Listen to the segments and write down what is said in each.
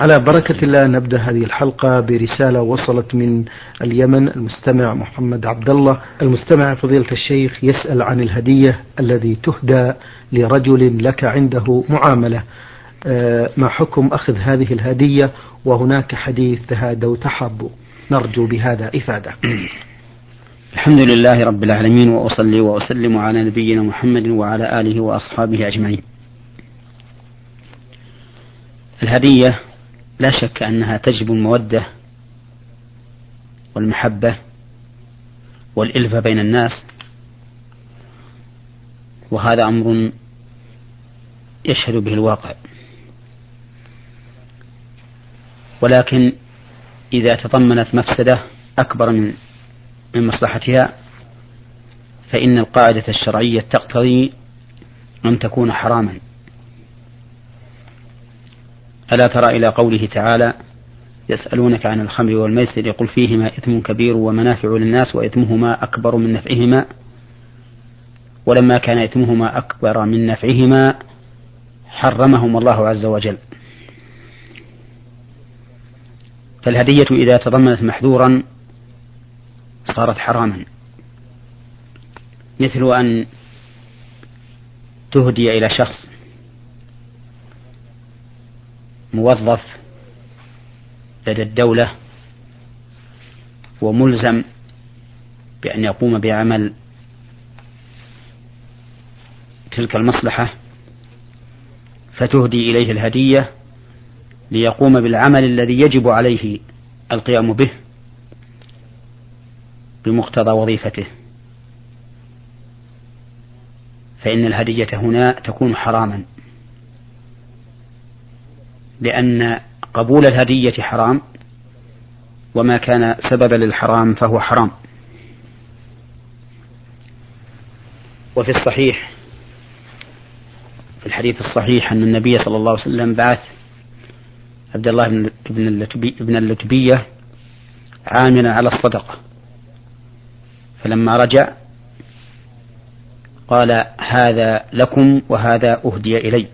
على بركة الله نبدأ هذه الحلقة برسالة وصلت من اليمن المستمع محمد عبد الله المستمع فضيلة الشيخ يسأل عن الهدية الذي تهدى لرجل لك عنده معاملة. آه، ما حكم أخذ هذه الهدية؟ وهناك حديث تهادوا تحابوا نرجو بهذا إفادة. الحمد لله رب العالمين وأصلي وأسلم على نبينا محمد وعلى آله وأصحابه أجمعين. الهدية لا شك أنها تجب المودة والمحبة والإلفة بين الناس وهذا أمر يشهد به الواقع. ولكن إذا تضمنت مفسدة أكبر من من مصلحتها فإن القاعدة الشرعية تقتضي أن تكون حراما. ألا ترى إلى قوله تعالى يسألونك عن الخمر والميسر يقول فيهما إثم كبير ومنافع للناس وإثمهما أكبر من نفعهما ولما كان إثمهما أكبر من نفعهما حرمهم الله عز وجل. فالهدية إذا تضمنت محذورا صارت حراما. مثل أن تهدي إلى شخص موظف لدى الدولة وملزم بأن يقوم بعمل تلك المصلحة فتهدي إليه الهدية ليقوم بالعمل الذي يجب عليه القيام به بمقتضى وظيفته. فإن الهدية هنا تكون حراما. لأن قبول الهدية حرام وما كان سببا للحرام فهو حرام. وفي الصحيح في الحديث الصحيح أن النبي صلى الله عليه وسلم بعث عبد الله بن اللتبية عاملا على الصدقة. فلما رجع قال هذا لكم وهذا أهدي إلي.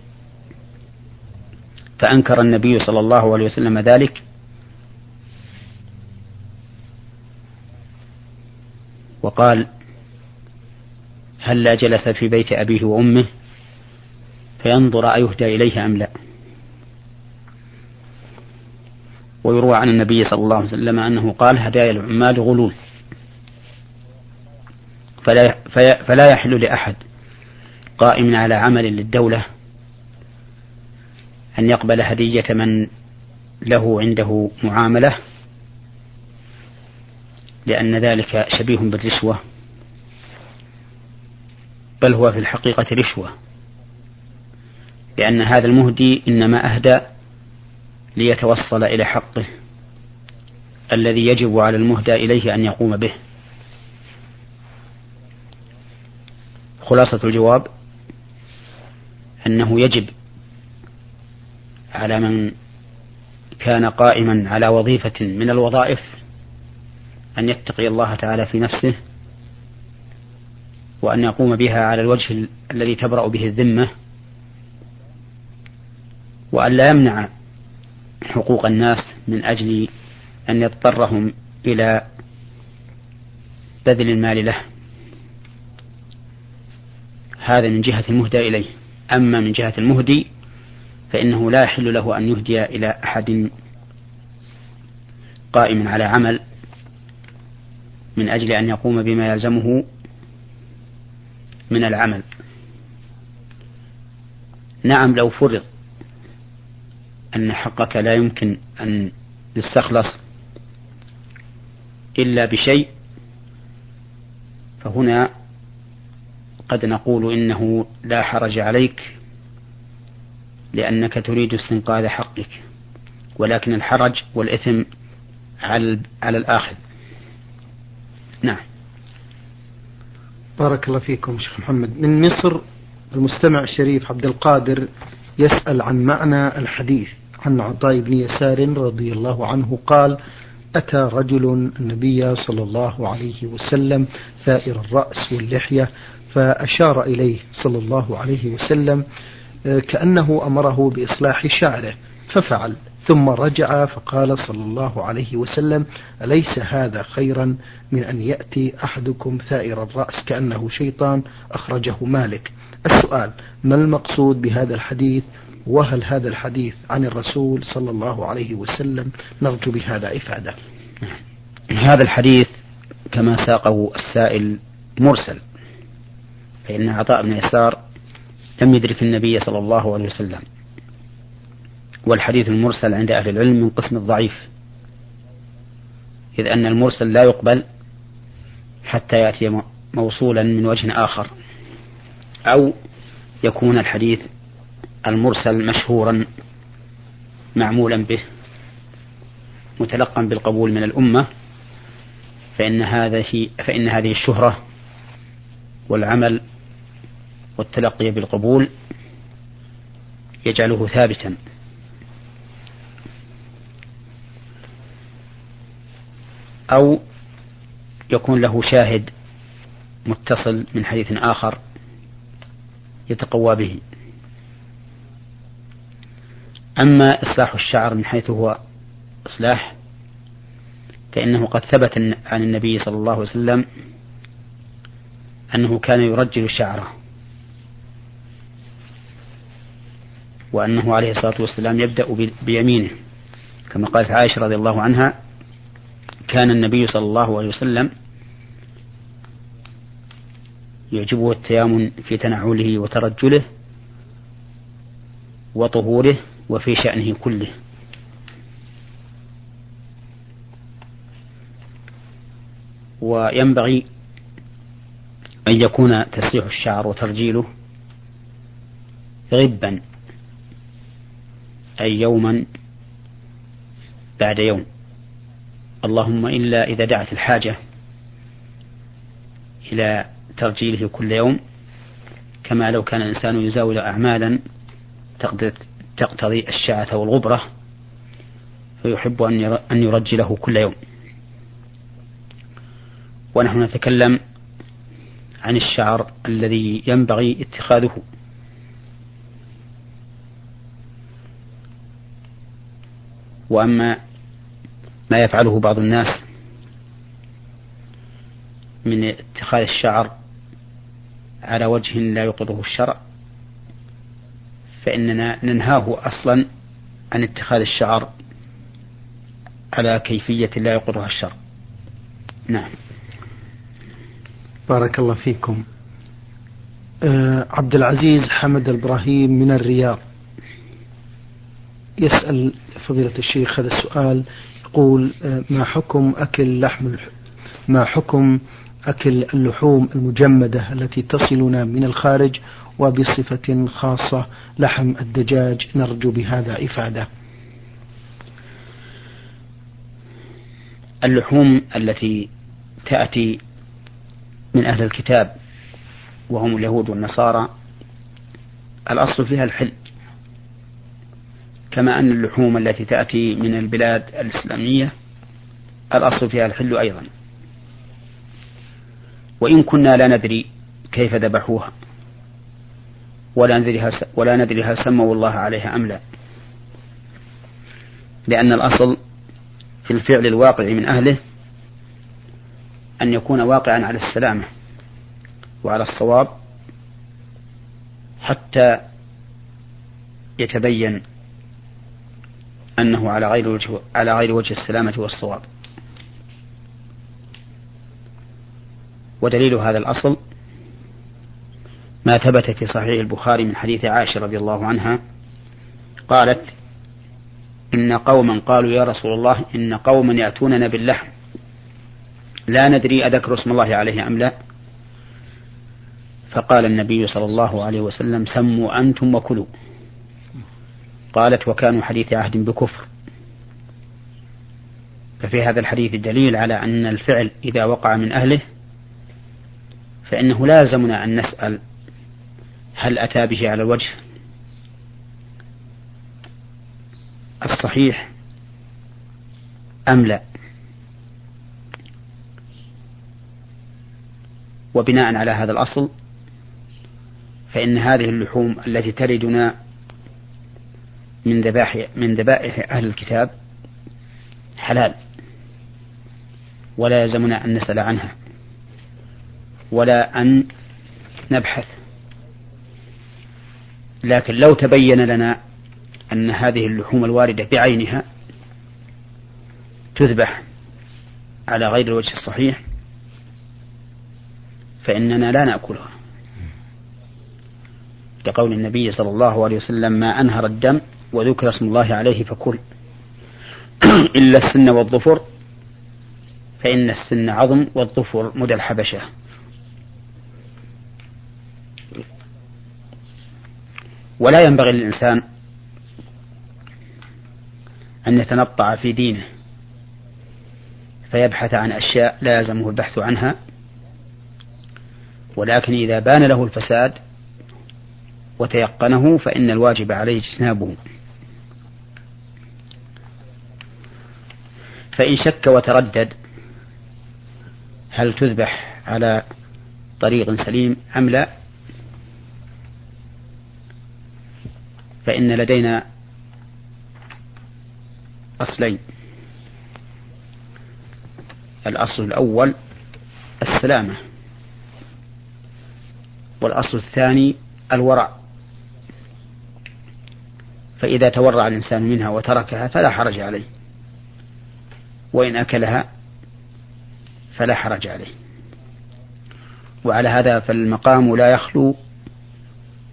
فأنكر النبي صلى الله عليه وسلم ذلك. وقال هل لا جلس في بيت أبيه وأمه؟ فينظر أيهدى إليه أم لا. ويروى عن النبي صلى الله عليه وسلم أنه قال هدايا العمال غلول. فلا, فلا يحل لأحد قائم على عمل للدولة أن يقبل هدية من له عنده معاملة لأن ذلك شبيه بالرشوة بل هو في الحقيقة رشوة لأن هذا المهدي إنما أهدى ليتوصل إلى حقه الذي يجب على المهدى إليه أن يقوم به. خلاصة الجواب أنه يجب على من كان قائما على وظيفة من الوظائف أن يتقي الله تعالى في نفسه وأن يقوم بها على الوجه الذي تبرأ به الذمة وأن لا يمنع حقوق الناس من أجل أن يضطرهم إلى بذل المال له. هذا من جهة المهدى إليه. أما من جهة المهدي فإنه لا يحل له أن يهدي إلى أحد قائم على عمل من أجل أن يقوم بما يلزمه من العمل. نعم لو فرض أن حقك لا يمكن أن يستخلص إلا بشيء فهنا قد نقول إنه لا حرج عليك لأنك تريد استنقاذ حقك. ولكن الحرج والإثم على على الآخذ نعم. بارك الله فيكم شيخ محمد. من مصر المستمع الشريف عبد القادر يسأل عن معنى الحديث عن عطاء بن يسار رضي الله عنه قال أتى رجل النبي صلى الله عليه وسلم ثائر الرأس واللحية فأشار إليه صلى الله عليه وسلم كأنه أمره بإصلاح شعره ففعل ثم رجع فقال صلى الله عليه وسلم أليس هذا خيرا من أن يأتي أحدكم ثائر الرأس كأنه شيطان أخرجه مالك؟ السؤال ما المقصود بهذا الحديث؟ وهل هذا الحديث عن الرسول صلى الله عليه وسلم؟ نرجو بهذا إفادة. هذا الحديث كما ساقه السائل مرسل فإن عطاء بن يسار لم يدرك النبي صلى الله عليه وسلم. والحديث المرسل عند أهل العلم من قسم الضعيف. إذ أن المرسل لا يقبل حتى يأتي موصولا من وجه آخر. أو يكون الحديث المرسل مشهورا معمولا به متلقا بالقبول من الأمة فإن هذه فإن هذه الشهرة والعمل والتلقي بالقبول يجعله ثابتا. أو يكون له شاهد متصل من حديث آخر يتقوى به. أما إصلاح الشعر من حيث هو إصلاح فإنه قد ثبت عن النبي صلى الله عليه وسلم أنه كان يرجل شعره. وأنه عليه الصلاة والسلام يبدأ بيمينه. كما قالت عائشة رضي الله عنها كان النبي صلى الله عليه وسلم يعجبه التيامن في تنعله وترجله وطهوره وفي شأنه كله. وينبغي أن يكون تسريح الشعر وترجيله غبا. أي يوما بعد يوم. اللهم إلا إذا دعت الحاجة إلى ترجيله كل يوم كما لو كان الإنسان يزاول أعمالا تقتضي الشعة والغبرة فيحب أن يرجله كل يوم. ونحن نتكلم عن الشعر الذي ينبغي اتخاذه. وأما ما يفعله بعض الناس من اتخاذ الشعر على وجه لا يقره الشرع فإننا ننهاه أصلا عن اتخاذ الشعر على كيفية لا يقرها الشرع. نعم. بارك الله فيكم. آه عبد العزيز حمد الإبراهيم من الرياض. يسأل فضيلة الشيخ هذا السؤال يقول آه ما حكم أكل لحم ما حكم أكل اللحوم المجمدة التي تصلنا من الخارج وبصفة خاصة لحم الدجاج؟ نرجو بهذا إفادة. اللحوم التي تأتي من أهل الكتاب وهم اليهود والنصارى الأصل فيها الحل كما أن اللحوم التي تأتي من البلاد الإسلامية الأصل فيها الحل أيضا. وإن كنا لا ندري كيف ذبحوها ولا ندري ولا ندري هل سموا الله عليها أم لا. لأن الأصل في الفعل الواقع من أهله أن يكون واقعا على السلامة وعلى الصواب حتى يتبين أنه على غير وجه على غير وجه السلامة والصواب. ودليل هذا الأصل ما ثبت في صحيح البخاري من حديث عائشة رضي الله عنها قالت إن قوما قالوا يا رسول الله إن قوما يأتوننا باللحم. لا ندري أذكر اسم الله عليه أم لا. فقال النبي صلى الله عليه وسلم سموا أنتم وكلوا. قالت وكانوا حديث عهد بكفر. ففي هذا الحديث دليل على أن الفعل إذا وقع من أهله فإنه لازمنا أن نسأل هل أتى به على الوجه. الصحيح أم لا؟ وبناء على هذا الأصل فإن هذه اللحوم التي تردنا من ذبائح من ذبائح أهل الكتاب حلال. ولا يلزمنا أن نسأل عنها. ولا أن نبحث. لكن لو تبين لنا أن هذه اللحوم الواردة بعينها تذبح على غير الوجه الصحيح فإننا لا نأكلها. لقول النبي صلى الله عليه وسلم ما أنهر الدم وذكر اسم الله عليه فكل إلا السن والظفر فإن السن عظم والظفر مدى الحبشة. ولا ينبغي للإنسان أن يتنطع في دينه فيبحث عن أشياء لا يلزمه البحث عنها. ولكن إذا بان له الفساد وتيقنه فإن الواجب عليه اجتنابه. فإن شك وتردد هل تذبح على طريق سليم أم لا؟ فإن لدينا أصلين. الأصل الأول السلامة والأصل الثاني الورع. فإذا تورع الإنسان منها وتركها فلا حرج عليه. وإن أكلها فلا حرج عليه. وعلى هذا فالمقام لا يخلو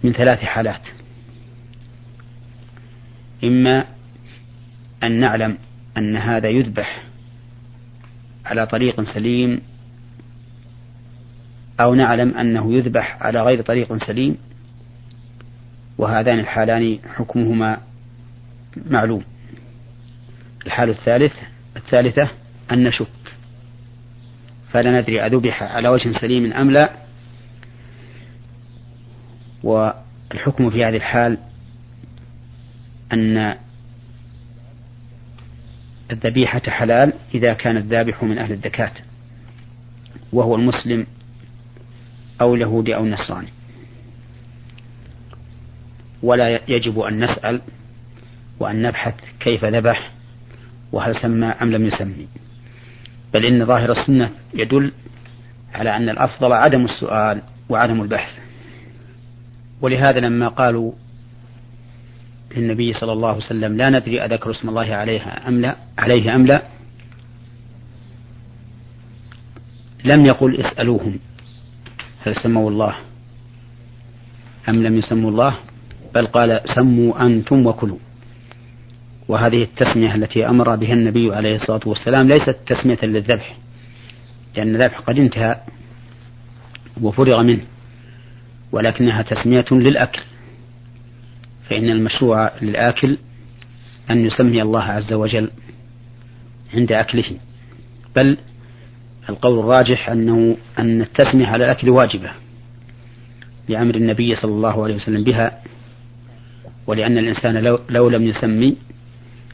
من ثلاث حالات. إما أن نعلم أن هذا يذبح على طريق سليم أو نعلم أنه يذبح على غير طريق سليم وهذان الحالان حكمهما معلوم. الحال الثالث الثالثة أن نشك فلا ندري أذبح على وجه سليم أم لا. والحكم في هذه الحال أن الذبيحة حلال إذا كان الذابح من أهل الزكاة وهو المسلم أو اليهودي أو النصراني. ولا يجب أن نسأل وأن نبحث كيف ذبح وهل سمى أم لم يسمي. بل إن ظاهر السنة يدل على أن الأفضل عدم السؤال وعدم البحث. ولهذا لما قالوا للنبي صلى الله عليه وسلم لا ندري أذكر اسم الله عليها أم لا عليه أم لا؟ لم يقل اسألوهم هل سموا الله أم لم يسموا الله؟ بل قال سموا أنتم وكلوا. وهذه التسمية التي أمر بها النبي عليه الصلاة والسلام ليست تسمية للذبح لأن الذبح قد انتهى وفرغ منه ولكنها تسمية للأكل فإن المشروع للآكل أن يسمي الله عز وجل عند أكله بل القول الراجح أنه أن التسمية على الأكل واجبة لأمر النبي صلى الله عليه وسلم بها ولأن الإنسان لو, لو لم يسمي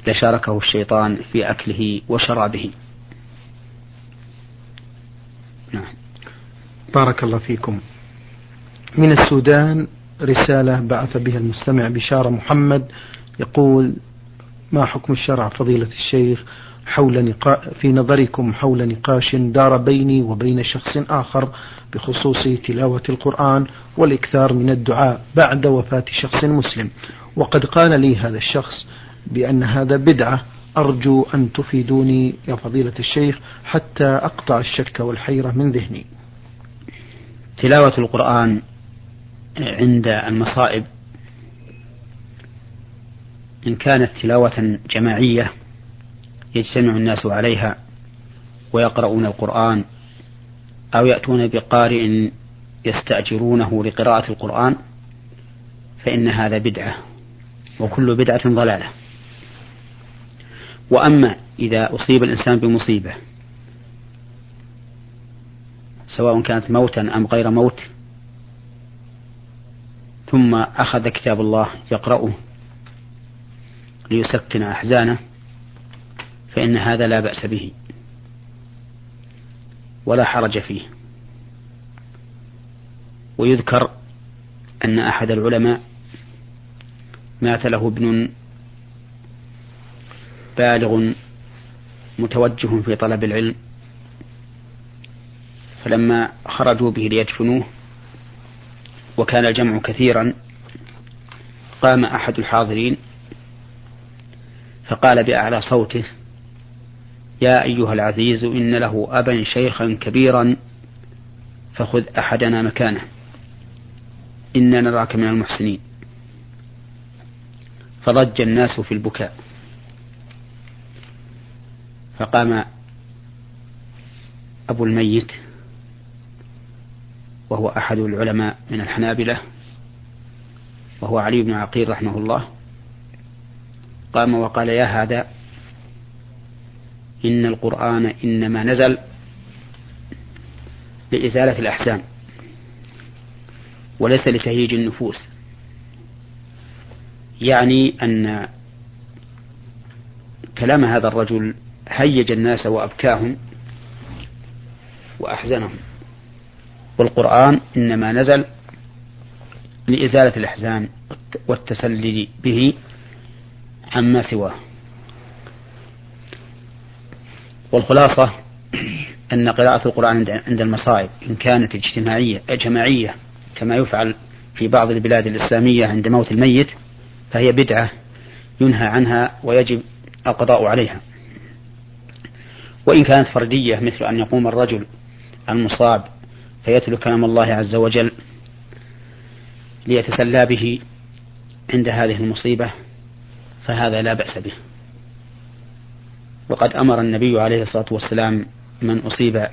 لشاركه الشيطان في أكله وشرابه. نعم. بارك الله فيكم. من السودان رسالة بعث بها المستمع بشارة محمد يقول ما حكم الشرع فضيلة الشيخ حول نقا... في نظركم حول نقاش دار بيني وبين شخص آخر بخصوص تلاوة القرآن والإكثار من الدعاء بعد وفاة شخص مسلم؟ وقد قال لي هذا الشخص بأن هذا بدعة. أرجو أن تفيدوني يا فضيلة الشيخ حتى أقطع الشك والحيرة من ذهني. تلاوة القرآن عند المصائب. إن كانت تلاوة جماعية يجتمع الناس عليها ويقرؤون القرآن أو يأتون بقارئ يستأجرونه لقراءة القرآن فإن هذا بدعة وكل بدعة ضلالة. وأما إذا أصيب الإنسان بمصيبة سواء كانت موتا أم غير موت ثم أخذ كتاب الله يقرأه ليسكن أحزانه فإن هذا لا بأس به ولا حرج فيه. ويذكر أن أحد العلماء مات له ابن بالغ متوجه في طلب العلم. فلما خرجوا به ليدفنوه وكان الجمع كثيرا قام أحد الحاضرين فقال بأعلى صوته يا أيها العزيز إن له أبا شيخا كبيرا فخذ أحدنا مكانه إنا نراك من المحسنين. فضج الناس في البكاء. فقام أبو الميت وهو أحد العلماء من الحنابلة وهو علي بن عقيل رحمه الله. قام وقال يا هذا إن القرآن إنما نزل لإزالة الأحزان وليس لتهييج النفوس. يعني أن كلام هذا الرجل هيج الناس وأبكاهم وأحزنهم. والقرآن إنما نزل لإزالة الأحزان والتسلي به عما سواه. والخلاصة أن قراءة القرآن عند المصائب إن كانت اجتماعية جماعية كما يفعل في بعض البلاد الإسلامية عند موت الميت فهي بدعة ينهى عنها ويجب القضاء عليها. وإن كانت فردية مثل أن يقوم الرجل المصاب فيتلو كلام الله عز وجل ليتسلى به عند هذه المصيبة فهذا لا بأس به. وقد أمر النبي عليه الصلاة والسلام من أصيب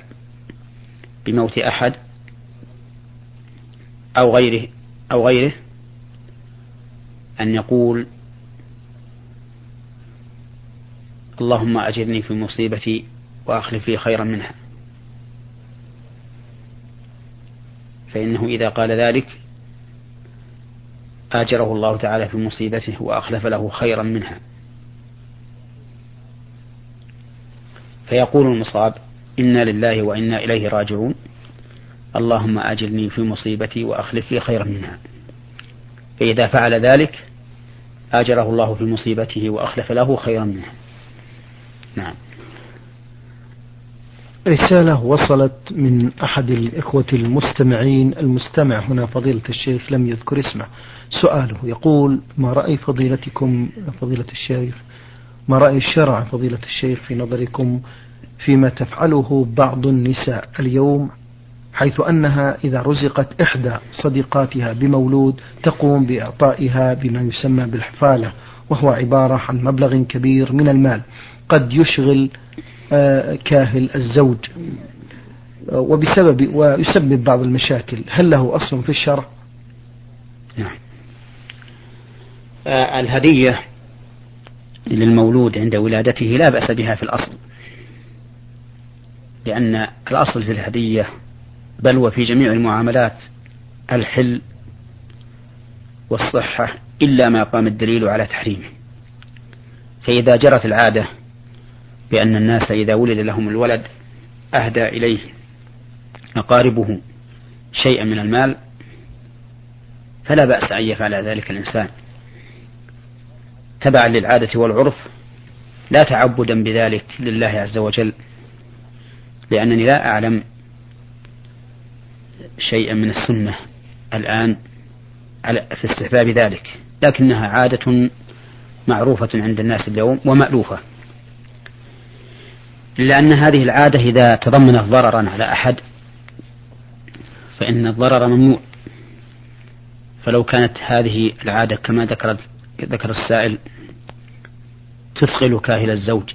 بموت أحد أو غيره أو غيره أن يقول اللهم أجرني في مصيبتي وأخلف لي خيرا منها. فإنه إذا قال ذلك آجره الله تعالى في مصيبته وأخلف له خيرا منها. فيقول المصاب إنا لله وإنا إليه راجعون. اللهم أجلني في مصيبتي وأخلف لي خيرا منها. فإذا فعل ذلك آجره الله في مصيبته وأخلف له خيرا منها. نعم. رسالة وصلت من أحد الإخوة المستمعين المستمع هنا فضيلة الشيخ لم يذكر اسمه. سؤاله يقول ما رأي فضيلتكم فضيلة الشيخ ما رأي الشرع فضيلة الشيخ في نظركم فيما تفعله بعض النساء اليوم حيث أنها إذا رزقت إحدى صديقاتها بمولود تقوم بإعطائها بما يسمى بالحفالة وهو عبارة عن مبلغ كبير من المال قد يشغل آه، كاهل الزوج. وبسبب ويسبب بعض المشاكل. هل له أصل في الشرع؟ نعم. آه، الهدية للمولود عند ولادته لا بأس بها في الأصل. لأن الأصل في الهدية بل وفي جميع المعاملات الحل والصحة إلا ما قام الدليل على تحريمه. فإذا جرت العادة بأن الناس إذا ولد لهم الولد أهدى إليه أقاربه شيئا من المال فلا بأس أن يفعل ذلك الإنسان. تبعا للعادة والعرف لا تعبدا بذلك لله عز وجل لأنني لا أعلم شيئا من السنة الآن في استحباب ذلك لكنها عادة معروفة عند الناس اليوم ومألوفة. إلا أن هذه العادة إذا تضمنت ضررا على أحد فإن الضرر ممنوع. فلو كانت هذه العادة كما ذكرت ذكر السائل تثقل كاهل الزوج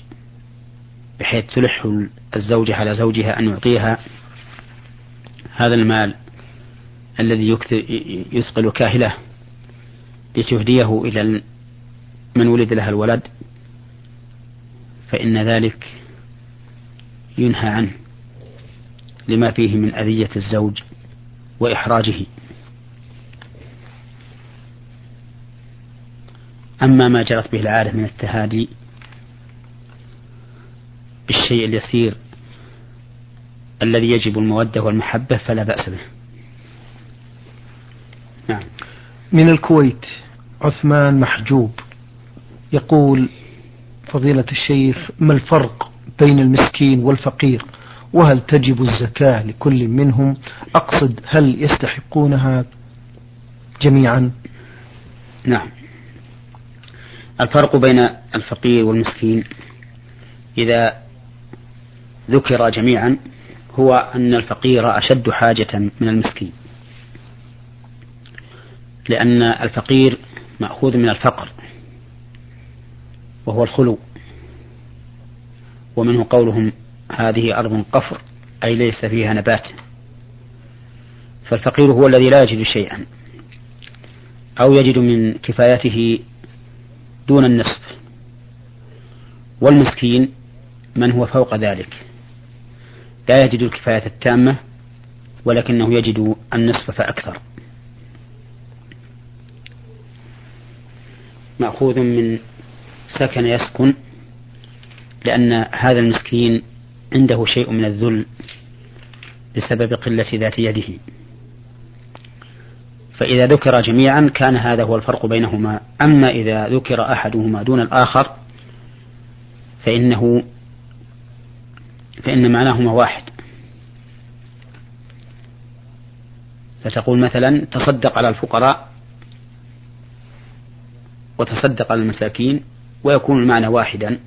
بحيث تلح الزوجة على زوجها أن يعطيها هذا المال الذي يثقل كاهله لتهديه إلى من ولد لها الولد. فإن ذلك ينهى عنه لما فيه من أذية الزوج وإحراجه. أما ما جرت به العادة من التهادي بالشيء اليسير الذي يجب المودة والمحبة فلا بأس به. نعم. من الكويت عثمان محجوب يقول فضيلة الشيخ ما الفرق بين المسكين والفقير وهل تجب الزكاة لكل منهم؟ أقصد هل يستحقونها جميعا؟ نعم. الفرق بين الفقير والمسكين إذا ذكر جميعا هو أن الفقير أشد حاجة من المسكين لأن الفقير مأخوذ من الفقر وهو الخلو. ومنه قولهم هذه أرض قفر أي ليس فيها نبات. فالفقير هو الذي لا يجد شيئا أو يجد من كفايته دون النصف. والمسكين من هو فوق ذلك. لا يجد الكفاية التامة ولكنه يجد النصف فأكثر. مأخوذ من سكن يسكن لأن هذا المسكين عنده شيء من الذل بسبب قلة ذات يده. فإذا ذكر جميعا كان هذا هو الفرق بينهما. أما إذا ذكر أحدهما دون الآخر فإنه فإن معناهما واحد. فتقول مثلا تصدق على الفقراء وتصدق على المساكين ويكون المعنى واحدا.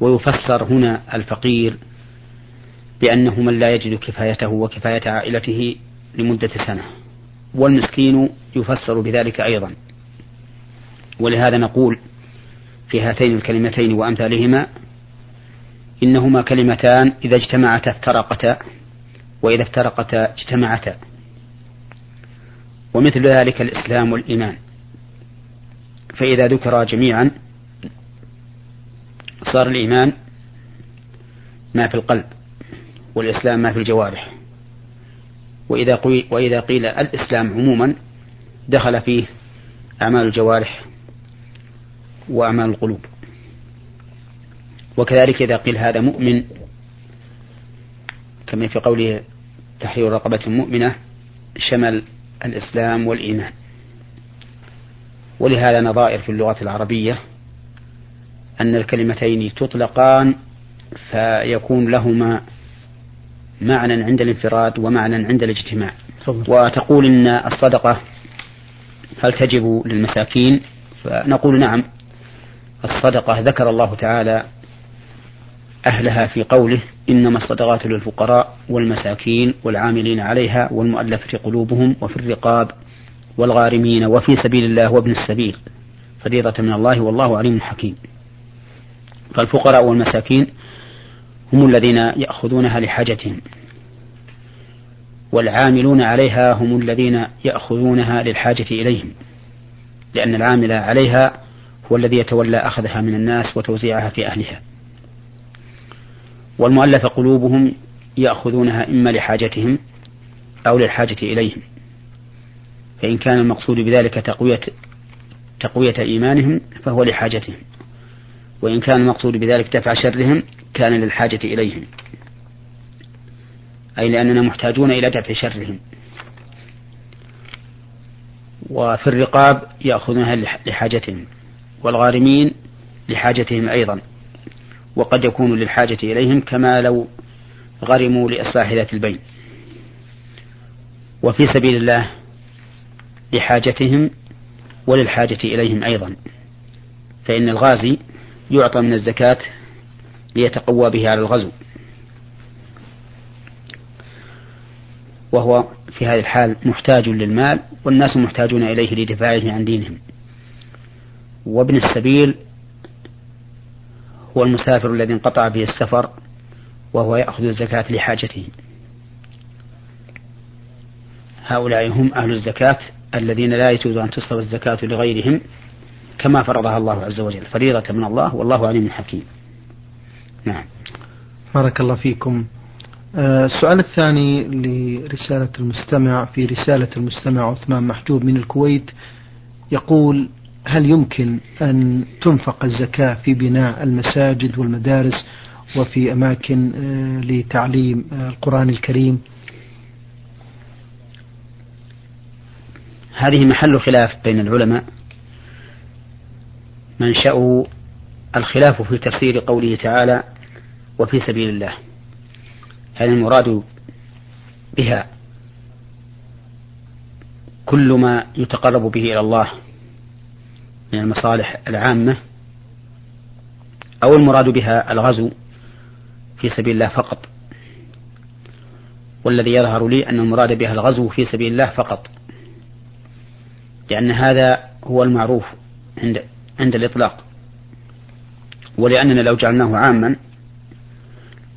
ويفسر هنا الفقير بأنه من لا يجد كفايته وكفاية عائلته لمدة سنة. والمسكين يفسر بذلك أيضا. ولهذا نقول في هاتين الكلمتين وأمثالهما إنهما كلمتان إذا اجتمعتا افترقتا وإذا افترقتا اجتمعتا. ومثل ذلك الإسلام والإيمان. فإذا ذكرا جميعا صار الإيمان ما في القلب والإسلام ما في الجوارح. وإذا قيل, وإذا قيل الإسلام عموما دخل فيه أعمال الجوارح وأعمال القلوب. وكذلك إذا قيل هذا مؤمن كما في قوله تحرير رقبة مؤمنة شمل الإسلام والإيمان. ولهذا نظائر في اللغة العربية أن الكلمتين تطلقان فيكون لهما معنى عند الانفراد ومعنى عند الاجتماع. وتقول إن الصدقة هل تجب للمساكين؟ فنقول نعم الصدقة ذكر الله تعالى أهلها في قوله إنما الصدقات للفقراء والمساكين والعاملين عليها والمؤلفة قلوبهم وفي الرقاب والغارمين وفي سبيل الله وابن السبيل فريضة من الله والله عليم حكيم. فالفقراء والمساكين هم الذين يأخذونها لحاجتهم والعاملون عليها هم الذين يأخذونها للحاجة إليهم لأن العامل عليها هو الذي يتولى أخذها من الناس وتوزيعها في أهلها. والمؤلف قلوبهم يأخذونها إما لحاجتهم أو للحاجة إليهم فإن كان المقصود بذلك تقوية تقوية إيمانهم فهو لحاجتهم. وإن كان المقصود بذلك دفع شرهم كان للحاجة إليهم. أي لأننا محتاجون إلى دفع شرهم. وفي الرقاب يأخذونها لحاجتهم. والغارمين لحاجتهم أيضا. وقد يكون للحاجة إليهم كما لو غرموا لإصلاح ذات البين وفي سبيل الله لحاجتهم وللحاجة إليهم أيضا. فإن الغازي يعطى من الزكاة ليتقوى به على الغزو. وهو في هذه الحال محتاج للمال والناس محتاجون إليه لدفاعه عن دينهم. وابن السبيل هو المسافر الذي انقطع به السفر وهو يأخذ الزكاة لحاجته. هؤلاء هم أهل الزكاة الذين لا يجوز أن تصرف الزكاة لغيرهم. كما فرضها الله عز وجل. فريضة من الله والله عليم حكيم. نعم. بارك الله فيكم. آه، السؤال الثاني لرسالة المستمع في رسالة المستمع عثمان محجوب من الكويت يقول هل يمكن أن تنفق الزكاة في بناء المساجد والمدارس وفي أماكن آه، لتعليم آه، القرآن الكريم؟ هذه محل خلاف بين العلماء. منشأه الخلاف في تفسير قوله تعالى وفي سبيل الله. هل المراد بها كل ما يتقرب به إلى الله من المصالح العامة أو المراد بها الغزو في سبيل الله فقط؟ والذي يظهر لي أن المراد بها الغزو في سبيل الله فقط لأن هذا هو المعروف عند عند الإطلاق. ولأننا لو جعلناه عاما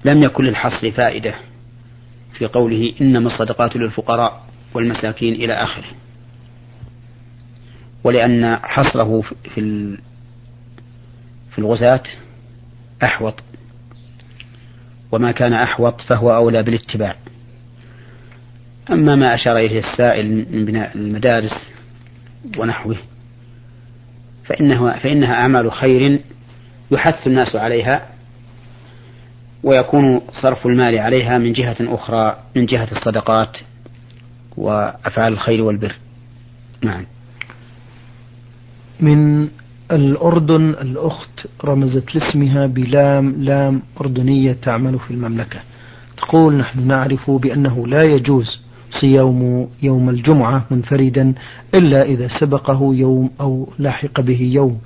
لم يكن للحصر فائدة في قوله إنما الصدقات للفقراء والمساكين إلى آخره. ولأن حصره في في الغزاة أحوط. وما كان أحوط فهو أولى بالاتباع. أما ما أشار إليه السائل من بناء المدارس ونحوه فإنها, فإنها أعمال خير يحث الناس عليها ويكون صرف المال عليها من جهة أخرى من جهة الصدقات وأفعال الخير والبر. نعم. من الأردن الأخت رمزت لاسمها بلام لام أردنية تعمل في المملكة. تقول نحن نعرف بأنه لا يجوز صيام يوم الجمعة منفردا إلا إذا سبقه يوم أو لاحق به يوم.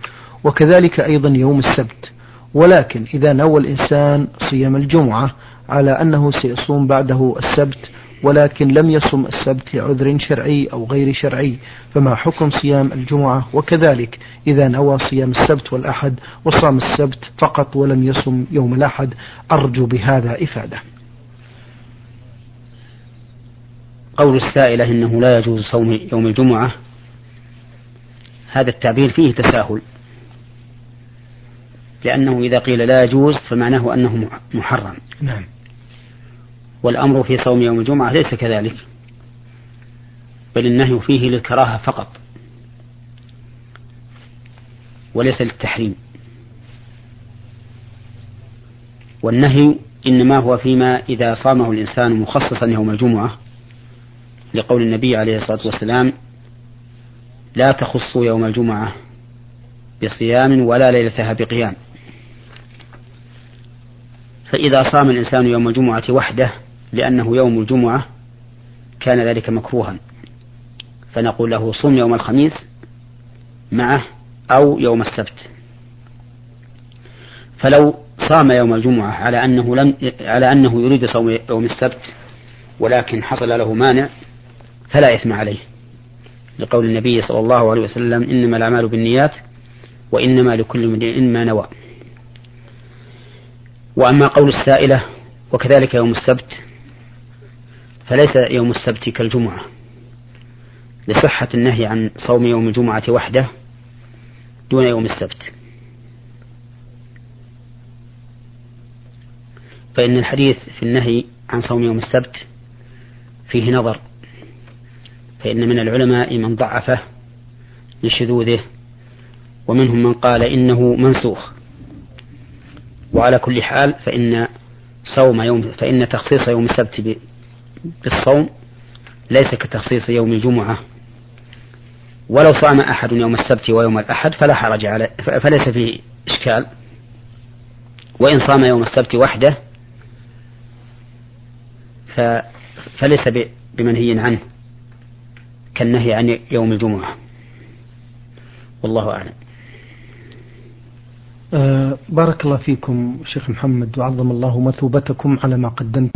وكذلك أيضا يوم السبت. ولكن إذا نوى الإنسان صيام الجمعة على أنه سيصوم بعده السبت ولكن لم يصم السبت لعذر شرعي أو غير شرعي فما حكم صيام الجمعة؟ وكذلك إذا نوى صيام السبت والأحد وصام السبت فقط ولم يصم يوم الأحد أرجو بهذا إفادة. قول السائلة إنه لا يجوز صوم يوم الجمعة. هذا التعبير فيه تساهل. لأنه إذا قيل لا يجوز فمعناه أنه محرم. نعم. والأمر في صوم يوم الجمعة ليس كذلك. بل النهي فيه للكراهة فقط. وليس للتحريم. والنهي إنما هو فيما إذا صامه الإنسان مخصصا يوم الجمعة لقول النبي عليه الصلاة والسلام لا تخصوا يوم الجمعة بصيام ولا ليلتها بقيام. فإذا صام الإنسان يوم الجمعة وحده لأنه يوم الجمعة كان ذلك مكروها. فنقول له صم يوم الخميس معه أو يوم السبت. فلو صام يوم الجمعة على أنه لم على أنه يريد صوم يوم السبت ولكن حصل له مانع فلا إثم عليه. لقول النبي صلى الله عليه وسلم إنما الأعمال بالنيات وإنما لكل امرئ ما نوى. وأما قول السائلة وكذلك يوم السبت فليس يوم السبت كالجمعة. لصحة النهي عن صوم يوم الجمعة وحده دون يوم السبت. فإن الحديث في النهي عن صوم يوم السبت فيه نظر فإن من العلماء من ضعفه لشذوذه ومنهم من قال إنه منسوخ. وعلى كل حال فإن صوم يوم فإن تخصيص يوم السبت بالصوم ليس كتخصيص يوم الجمعة. ولو صام أحد يوم السبت ويوم الأحد فلا حرج عليه فليس فيه إشكال. وإن صام يوم السبت وحده فليس بمنهي عنه. كالنهي عن يوم الجمعة. والله أعلم. أه بارك الله فيكم شيخ محمد وعظم الله مثوبتكم على ما قدمتم.